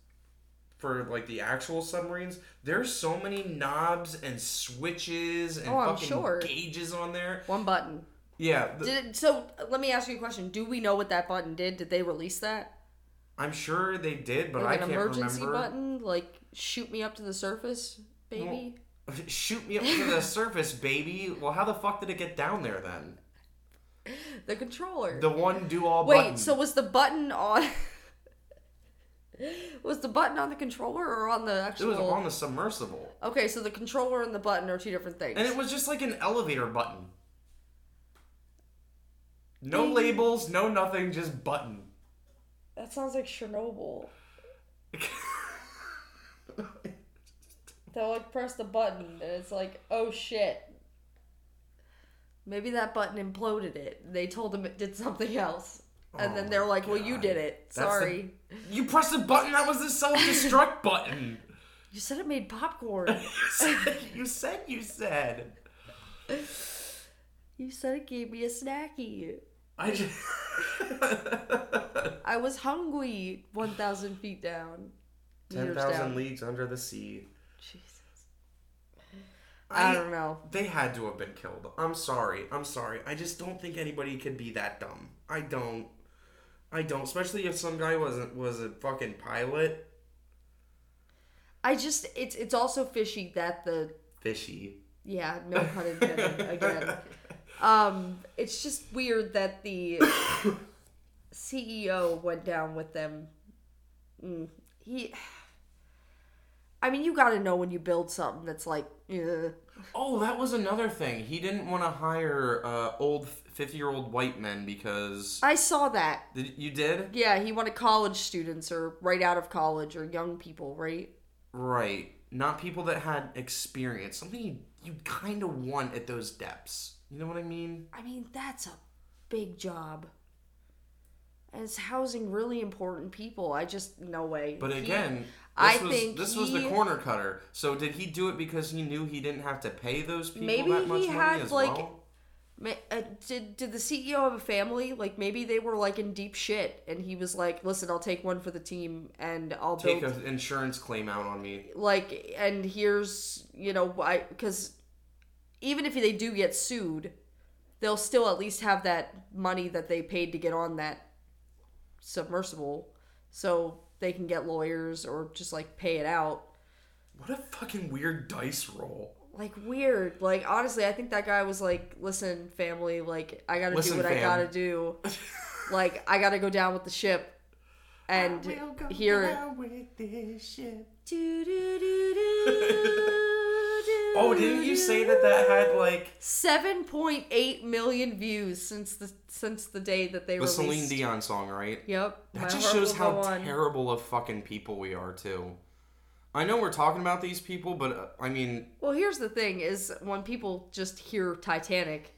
for like the actual submarines. There's so many knobs and switches and Oh, fucking sure. gauges on there. One button. Yeah, the- Did it, so? Let me ask you a question. Do we know what that button did? Did they release that? I'm sure they did, but like I an can't remember. An emergency button? Like shoot me up to the surface, baby. Shoot me up to the surface, baby. Well, how the fuck did it get down there then? the controller. The one do all button Wait, button. so was the button on? was the button on the controller or on the actual? it was on the submersible, Okay, so the controller and the button are two different things. and it was just like an elevator button. No labels, no nothing, just button. That sounds like Chernobyl. They'll like press the button and it's like, oh shit. Maybe that button imploded it. They told him it did something else. And Oh then they're my like, well, you did it. That's the- Sorry. You pressed the button. That was the self-destruct button. You said it made popcorn. You said. You said. You said. you said it gave me a snacky. I just. I was hungry 1,000 feet down. Ten Meters thousand down. leagues under the sea. Jesus. I, I- don't know. They had to have been killed. I'm sorry. I'm sorry. I just don't think anybody could be that dumb. I don't. I don't. Especially if some guy wasn't was a fucking pilot. I just it's it's also fishy that the Fishy. yeah no pun intended again. Um, it's just weird that the CEO went down with them. Mm, he, I mean, you got to know when you build something that's like, ugh. Oh, that was another thing. He didn't want to hire uh, old fifty-year-old white men because I saw that. did, you did Yeah, he wanted college students or right out of college or young people, right? right. Not people that had experience. Something you, you kind of want at those depths. You know what I mean? I mean, that's a big job. And it's housing really important people. I just no way. But He- again, this I was think this was the corner cutter. So did he do it because he knew he didn't have to pay those people Maybe that much he money had, as like, well? Uh, did did the CEO have a family? Like maybe they were like in deep shit, and he was like, "Listen, I'll take one for the team, and I'll Take build an insurance claim out on me. like, and here's you know why because even if they do get sued, they'll still at least have that money that they paid to get on that submersible, so they can get lawyers or just like pay it out. What a fucking weird dice roll. like weird. Like honestly, I think that guy was like, "Listen, family, like I gotta Listen, do what I gotta do. like I gotta go down with the ship." And here, Oh, didn't you say that that had like seven point eight million views since the since the day that they the released? Celine Dion song, right? Yep. That just shows how On. terrible of fucking people we are too. I know we're talking about these people, but uh, I mean, Well, here's the thing: is when people just hear Titanic,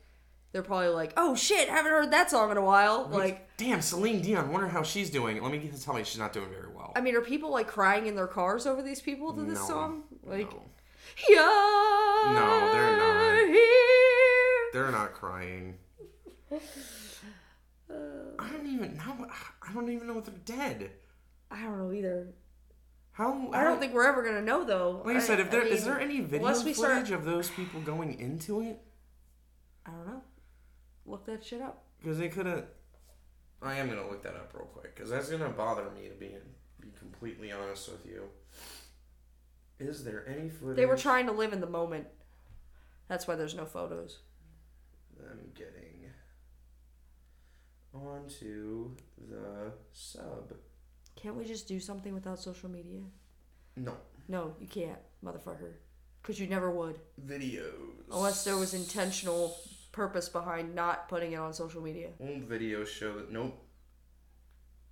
they're probably like, "Oh shit, haven't heard that song in a while." Like, damn, Celine Dion. Wonder how she's doing. Let me get tell me she's not doing very well. I mean, are people like crying in their cars over these people to this No, song? Like, no. You're No, they're not. Here. They're not crying. I don't even know. I don't even know if they're dead. I don't know either. How? I don't think we're ever gonna know though. Like I said, if there is mean, there any video footage start- of those people going into it? I don't know. Look that shit up. Because they could have. I am gonna look that up real quick because that's gonna bother me to be be completely honest with you. Is there any footage? They were trying to live in the moment. That's why there's no photos. I'm getting onto the sub. Can't we just do something without social media? No No, you can't, motherfucker. Because you never would. videos. Unless there was intentional purpose behind not putting it on social media. old videos show that. Nope.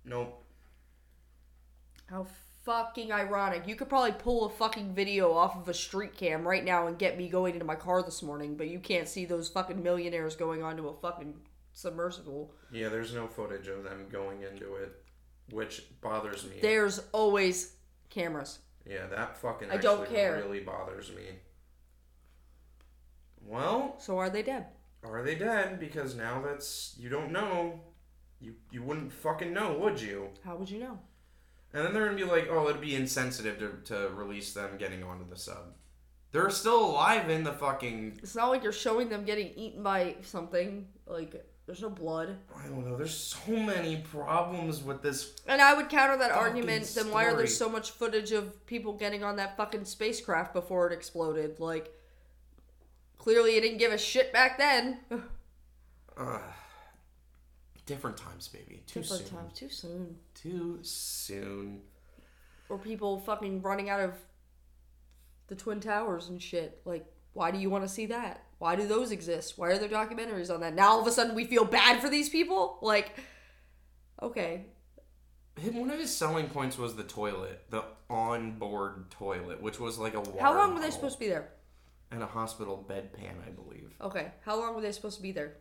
Nope. How fucking ironic. You could probably pull a fucking video off of a street cam right now and get me going into my car this morning, but you can't see those fucking millionaires going onto a fucking submersible. Yeah, there's no footage of them going into it, which bothers me. There's always cameras. Yeah, that fucking I don't actually care. really bothers me. Well, So are they dead? Are they dead? Because now that's you don't know. You you wouldn't fucking know, would you? How would you know? And then they're gonna be like, oh, it'd be insensitive to, to release them getting onto the sub. They're still alive in the fucking. It's not like you're showing them getting eaten by something. Like, there's no blood. I don't know. There's so many problems with this. And I would counter that argument. Then why are there so much footage of people getting on that fucking spacecraft before it exploded? Like, clearly it didn't give a shit back then. Uh, different times, baby. Too Different soon. time, too soon. Too soon. Or people fucking running out of the twin towers and shit. Like, Why do you want to see that? Why do those exist? Why are there documentaries on that? Now all of a sudden we feel bad for these people? Like, okay. One of his selling points was the toilet, the on-board toilet, which was like a water How long were they supposed to be there? And a hospital bedpan, I believe. Okay. How long were they supposed to be there?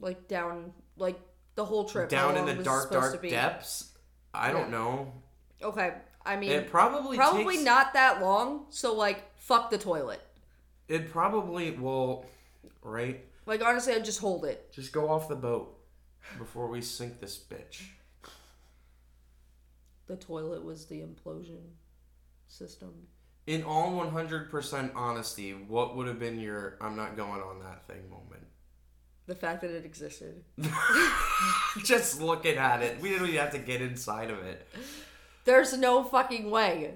Like down, like the whole trip. Down in the dark, dark depths. I don't know. Okay. I mean, It probably probably takes, not that long. So like, fuck the toilet. It probably will, right? Like honestly, I'd just hold it. Just go off the boat before we sink this bitch. The toilet was the implosion system. In all 100% honesty, what would have been your I'm not going on that thing moment? The fact that it existed. Just looking at it. We didn't even have to get inside of it. There's no fucking way.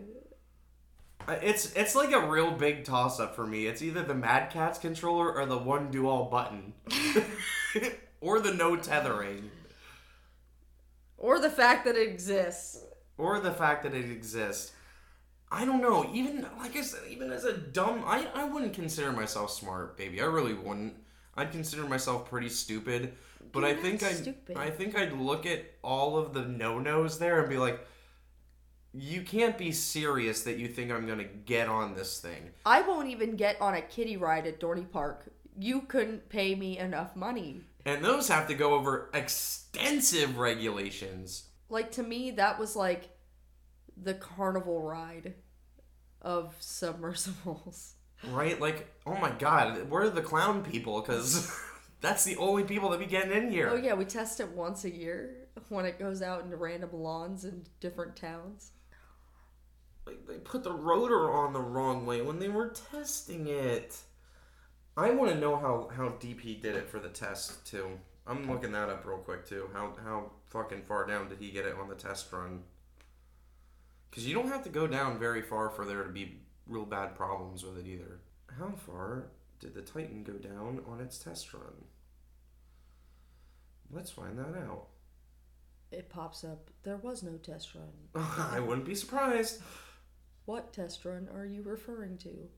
Uh, It's it's like a real big toss up for me. It's either the Mad Catz controller or the one do all button. or the no tethering. Or the fact that it exists. Or the fact that it exists. I don't know. Even like I said, even as a dumb I, I wouldn't consider myself smart, baby. I really wouldn't. I'd consider myself pretty stupid. But I You're think not I stupid. I think I'd look at all of the no-nos there and be like you can't be serious that you think I'm gonna get on this thing. I won't even get on a kiddie ride at Dorney Park. You couldn't pay me enough money. And those have to go over extensive regulations. Like to me, that was like the carnival ride of submersibles. Right? Like, oh my god, where are the clown people? Because that's the only people that be getting in here. Oh yeah, we test it once a year when it goes out into random lawns in different towns. Like, they put the rotor on the wrong way when they were testing it. I want to know how, how deep he did it for the test, too. I'm looking that up real quick, too. How, how fucking far down did he get it on the test run? Because you don't have to go down very far for there to be real bad problems with it either. How far did the Titan go down on its test run? Let's find that out. It pops up. There was no test run. I wouldn't be surprised. What test run are you referring to?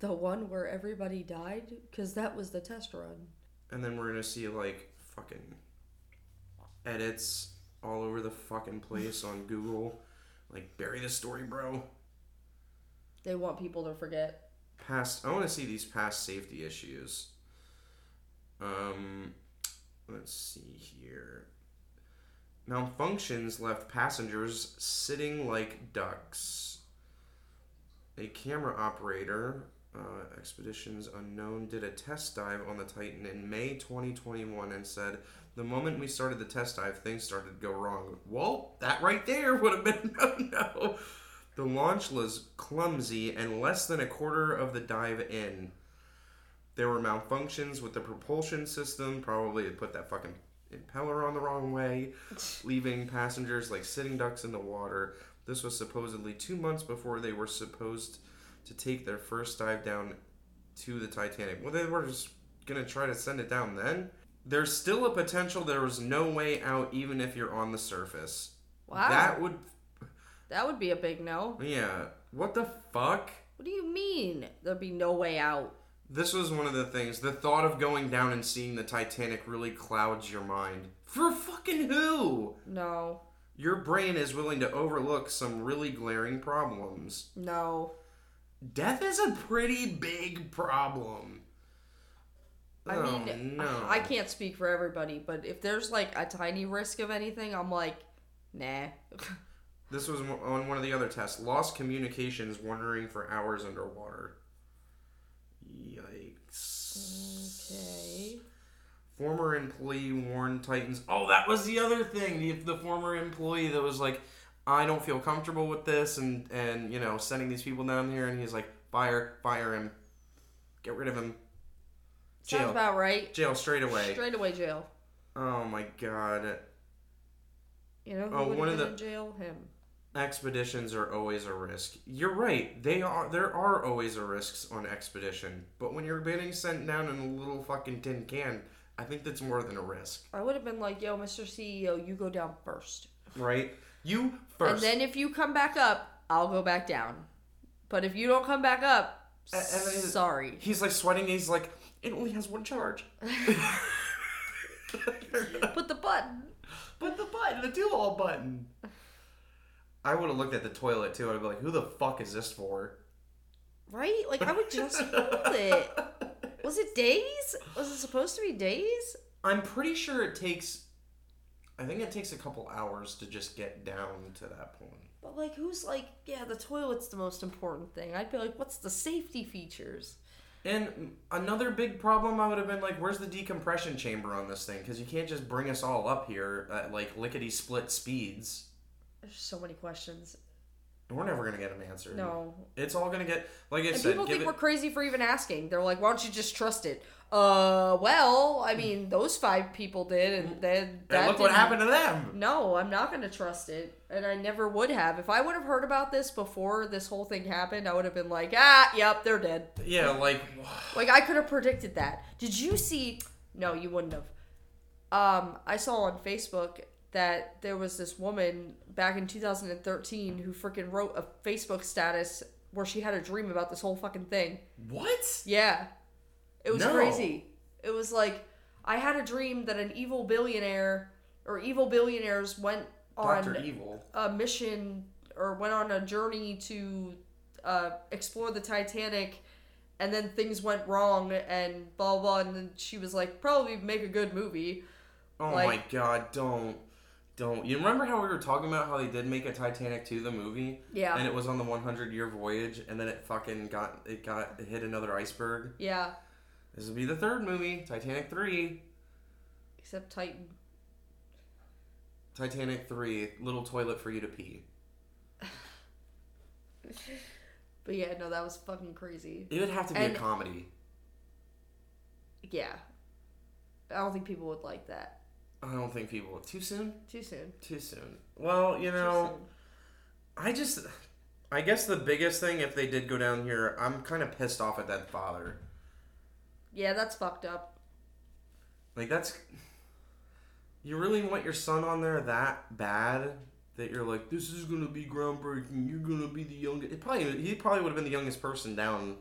The one where everybody died? Because that was the test run. And then we're gonna see like fucking edits all over the fucking place on Google. Like bury the story, bro. They want people to forget. Past I wanna see these past safety issues. Um let's see here. Malfunctions left passengers sitting like ducks. A camera operator, uh, Expeditions Unknown, did a test dive on the Titan in May 2021 and said, The moment we started the test dive, things started to go wrong. Well, that right there would have been no no. The launch was clumsy and less than a quarter of the dive in. There were malfunctions with the propulsion system. Probably it put that fucking impeller on the wrong way, leaving passengers like sitting ducks in the water. This was supposedly two months before they were supposed to take their first dive down to the Titanic. Well, they were just gonna try to send it down then. There's still a potential there was no way out even if you're on the surface. Wow. That would, That would be a big no. yeah. What the fuck? What do you mean? There'd be no way out. This was one of the things. The thought of going down and seeing the Titanic really clouds your mind. For fucking who? No. Your brain is willing to overlook some really glaring problems. No. Death is a pretty big problem. I oh, mean, no. I can't speak for everybody, but if there's like a tiny risk of anything, I'm like, nah. This was on one of the other tests. Lost communications wandering for hours underwater. Yikes. okay. Former employee warned Titans. Oh, that was the other thing. The, the former employee that was like, I don't feel comfortable with this, and and you know, sending these people down here, and he's like, fire, fire him, get rid of him, Sounds jail, about right. jail straight away. Straight away jail. Oh my god. You know who Oh, would one of the- jail? Him. Expeditions are always a risk. You're right. They are. There are always a risks on expedition. But when you're being sent down in a little fucking tin can, I think that's more than a risk, I would have been like, yo, Mr. CEO, you go down first. right? You first. And then if you come back up, I'll go back down. But if you don't come back up, Sorry. He's like sweating. He's like, it only has one charge. Put the button. But the button, the do all button. I would have looked at the toilet too. I'd be like, who the fuck is this for? Right? Like I would just hold it. Was it days? Was it supposed to be days? I'm pretty sure it takes. I think it takes a couple hours to just get down to that point. But like who's like, yeah, the toilet's the most important thing. I'd be like, what's the safety features? And another big problem, I would have been like, where's the decompression chamber on this thing? Because you can't just bring us all up here at like lickety split speeds. There's so many questions. And we're never gonna get an answer. No. It's all gonna get like I And said. people think it, we're crazy for even asking. They're like, why don't you just trust it? Uh, well, I mean, those five people did, and then and look what happened to them. No, I'm not going to trust it, and I never would have. If I would have heard about this before this whole thing happened, I would have been like, ah, yep, they're dead. Yeah, like Like I could have predicted that. Did you see? No, you wouldn't have. Um, I saw on Facebook that there was this woman back in 2013 who freaking wrote a Facebook status where she had a dream about this whole fucking thing. what? Yeah. It was No. crazy. It was like I had a dream that an evil billionaire or evil billionaires went on Evil. a mission or went on a journey to uh, explore the Titanic, and then things went wrong and blah blah. And then she was like, probably make a good movie. Oh Like- my god, don't. Don't. You remember how we were talking about how they did make a Titanic 2 the movie? Yeah. And it was on the 100 year voyage and then it fucking got it got it hit another iceberg. Yeah, This will be the third movie, Titanic 3. except Titan. Titanic 3, little toilet for you to pee. But yeah, no, that was fucking crazy. It would have to be And- a comedy. Yeah, I don't think people would like that. I don't think people would. too soon. Too soon. Too soon. Well, you know. I just I guess the biggest thing if they did go down here, I'm kind of pissed off at that father. Yeah, that's fucked up. Like that's you really want your son on there that bad that you're like this is gonna be groundbreaking. You're gonna be the youngest. It probably he probably would have been the youngest person down,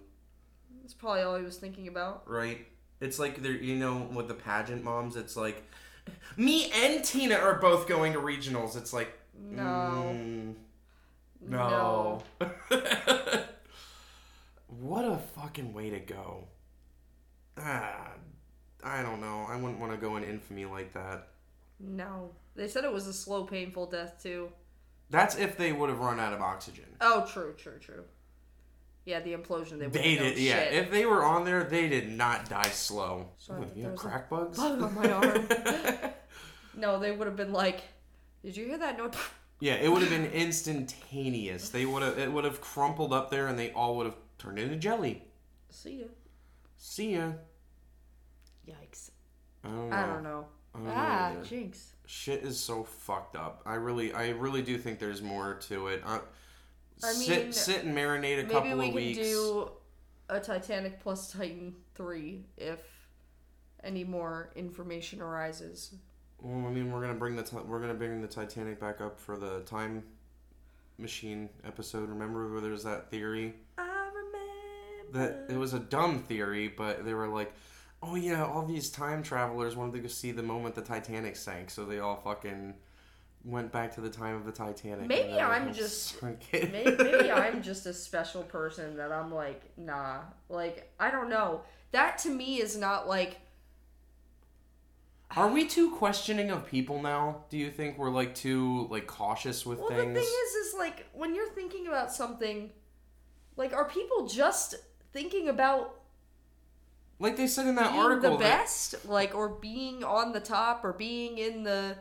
That's probably all he was thinking about. right? It's like they're you know with the pageant moms. It's like me and Tina are both going to regionals. It's like No. mm, no. what a fucking way to go. Ah, I don't know. I wouldn't want to go in infamy like that. No. They said it was a slow, painful death too. That's if they would have run out of oxygen. Oh, true, true, true. Yeah, the implosion. They They did, yeah. shit. If they were on there, they did not die slow. Sorry, Ooh, you have crack bugs? bug on my arm. no, they would have been like, "Did you hear that note?" yeah, it would have been instantaneous. They would have, it would have crumpled up there, and they all would have turned into jelly. See ya. See ya. Yikes. I don't know. I don't know. I don't Ah, either. jinx. Shit is so fucked up. I really, I really do think there's more to it. I, I sit, mean, sit and marinate a Maybe couple we of can weeks. do a Titanic plus Titan three if any more information arises. Well, I mean, we're gonna bring the ti- we're gonna bring the Titanic back up for the time machine episode. Remember where there's that theory I remember. That it was a dumb theory, but they were like, "Oh yeah, all these time travelers wanted to go see the moment the Titanic sank, so they all fucking went back to the time of the Titanic." Maybe I'm just- maybe, maybe I'm just a special person that I'm like, nah. Like, I don't know. That to me is not like, Are we too questioning of people now? Do you think we're like too like cautious with well, things? the thing is, is like, when you're thinking about something, like, are people just thinking about like they said in that being article, the that- best? Like, or being on the top, or being in the,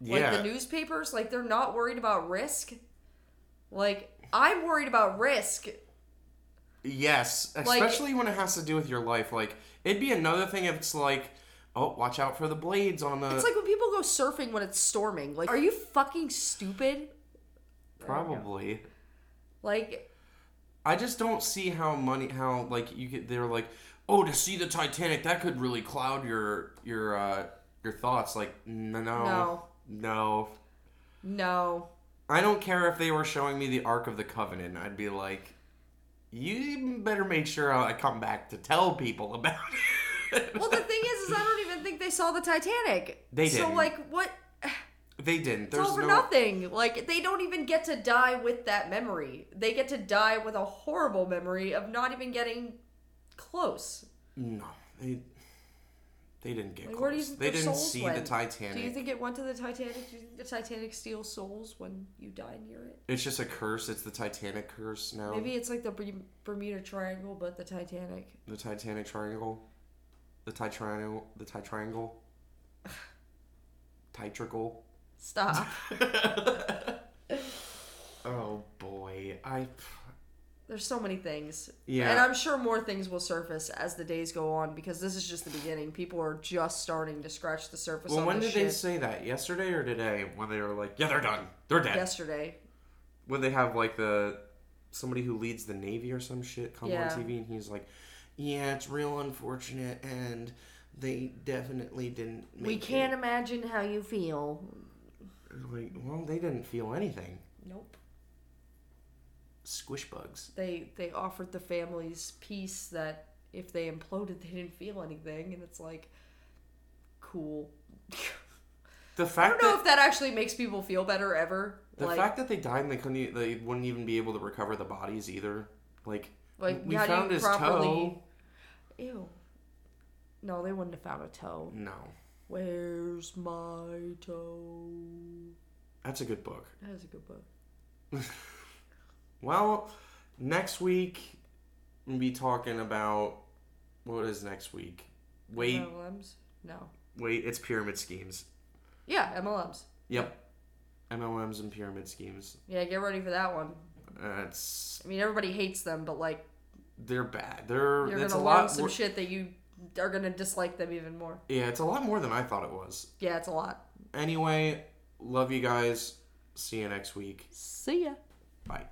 like, yeah, the newspapers? Like, they're not worried about risk? Like, I'm worried about risk. Yes, Like- especially when it has to do with your life. Like it'd be another thing if it's like, oh, watch out for the blades on the. It's like when people go surfing when it's storming. Like, are you fucking stupid? probably. Like, I just don't see how money, how like you get. They're like, oh, to see the Titanic, that could really cloud your your uh your thoughts. Like, no, no, No. no. no. I don't care if they were showing me the Ark of the Covenant. I'd be like, you better make sure I come back to tell people about it. Well, the thing is, is I don't even think they saw the Titanic. They So didn't. like, what? They didn't. It's There's all for no. nothing. Like they don't even get to die with that memory. They get to die with a horrible memory of not even getting close. No, they. They didn't get Like, close. where do you think they didn't see went? the Titanic. Do you think it went to the Titanic? Do you think the Titanic steals souls when you die near it? It's just a curse. It's the Titanic curse now. Maybe it's like the Bermuda Triangle, but the Titanic. The Titanic triangle. The Titriangle. The Titriangle. Titricle. Stop. Oh boy, I. There's so many things. Yeah. And I'm sure more things will surface as the days go on because this is just the beginning. People are just starting to scratch the surface Well, when did they say that? Yesterday or today? When they were like, "Yeah, they're done. They're dead." Yesterday. When they have like the somebody who leads the navy or some shit come Yeah. on TV, and he's like, "Yeah, it's real unfortunate, and they definitely didn't." Make We can't imagine how you feel. Like, well, they didn't feel anything. Nope. Squish bugs. They they offered the families peace that if they imploded they didn't feel anything and it's like cool. The fact I don't know that if that actually makes people feel better ever. the like fact that they died and they couldn't, they wouldn't even be able to recover the bodies either. Like, like we found his properly toe. Ew. No, they wouldn't have found a toe. No, Where's my toe? that's a good book. That is a good book. Well, next week we'll be talking about what is next week? Wait, MLMs? No. wait, it's pyramid schemes. Yeah, MLMs. Yep. MLMs and pyramid schemes. Yeah, get ready for that one. That's. I mean, everybody hates them, but like they're bad. They're you're gonna a learn lot. some more- shit that you are gonna dislike them even more. yeah, it's a lot more than I thought it was. Yeah, it's a lot. Anyway, love you guys. See you next week. See ya. Bye.